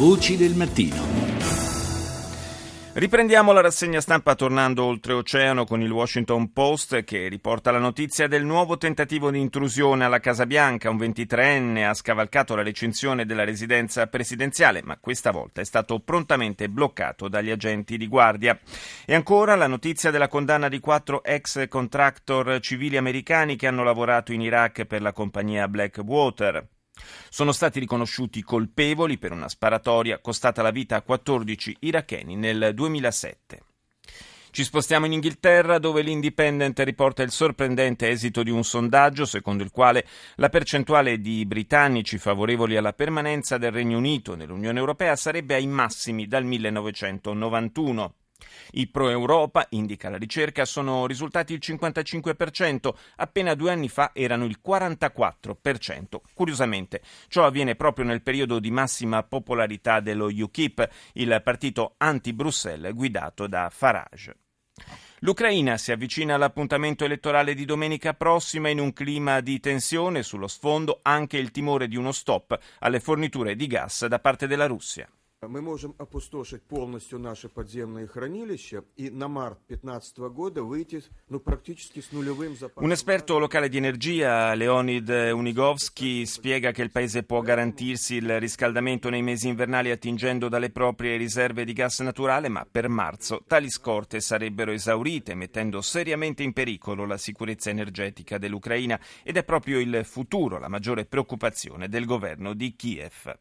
Voci del mattino. Riprendiamo la rassegna stampa tornando oltreoceano con il Washington Post che riporta la notizia del nuovo tentativo di intrusione alla Casa Bianca. Un 23enne ha scavalcato la recinzione della residenza presidenziale, ma questa volta è stato prontamente bloccato dagli agenti di guardia. E ancora la notizia della condanna di quattro ex contractor civili americani che hanno lavorato in Iraq per la compagnia Blackwater. Sono stati riconosciuti colpevoli per una sparatoria costata la vita a 14 iracheni nel 2007. Ci spostiamo in Inghilterra dove l'Independent riporta il sorprendente esito di un sondaggio secondo il quale la percentuale di britannici favorevoli alla permanenza del Regno Unito nell'Unione Europea sarebbe ai massimi dal 1991. I pro-Europa, indica la ricerca, sono risultati il 55%, appena due anni fa erano il 44%. Curiosamente, ciò avviene proprio nel periodo di massima popolarità dello UKIP, il partito anti-Bruxelles guidato da Farage. L'Ucraina si avvicina all'appuntamento elettorale di domenica prossima in un clima di tensione, sullo sfondo anche il timore di uno stop alle forniture di gas da parte della Russia Мы можем опустошить полностью наши подземные хранилища и на март 2015 года выйти ну, практически с нулевым запасом. Un esperto locale di energia, Leonid Unigovsky, spiega che il paese può garantirsi il riscaldamento nei mesi invernali attingendo dalle proprie riserve di gas naturale, ma per marzo tali scorte sarebbero esaurite, mettendo seriamente in pericolo la sicurezza energetica dell'Ucraina ed è proprio il futuro la maggiore preoccupazione del governo di Kiev.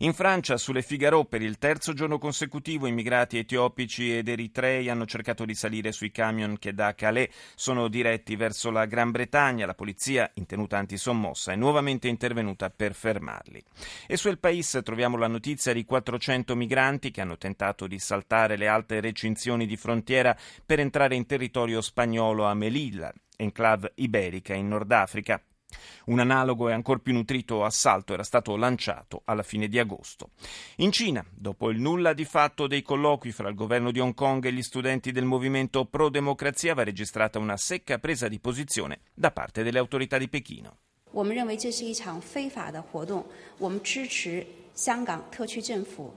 In Francia, sulle Figaro, per il terzo giorno consecutivo, immigrati etiopici ed eritrei hanno cercato di salire sui camion che da Calais sono diretti verso la Gran Bretagna. La polizia, in tenuta antisommossa, è nuovamente intervenuta per fermarli. E su El País troviamo la notizia di 400 migranti che hanno tentato di saltare le alte recinzioni di frontiera per entrare in territorio spagnolo a Melilla, enclave iberica in Nord Africa. Un analogo e ancor più nutrito assalto era stato lanciato alla fine di agosto. In Cina, dopo il nulla di fatto dei colloqui fra il governo di Hong Kong e gli studenti del movimento pro democrazia, va registrata una secca presa di posizione da parte delle autorità di Pechino. 我们认为这是一场非法的活动，我们支持香港特区政府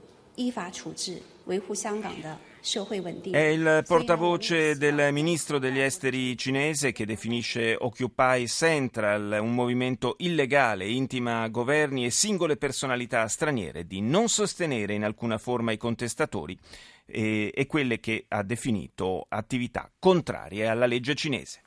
è il portavoce del ministro degli esteri cinese che definisce Occupy Central un movimento illegale, intima a governi e singole personalità straniere di non sostenere in alcuna forma i contestatori e, e quelle che ha definito attività contrarie alla legge cinese.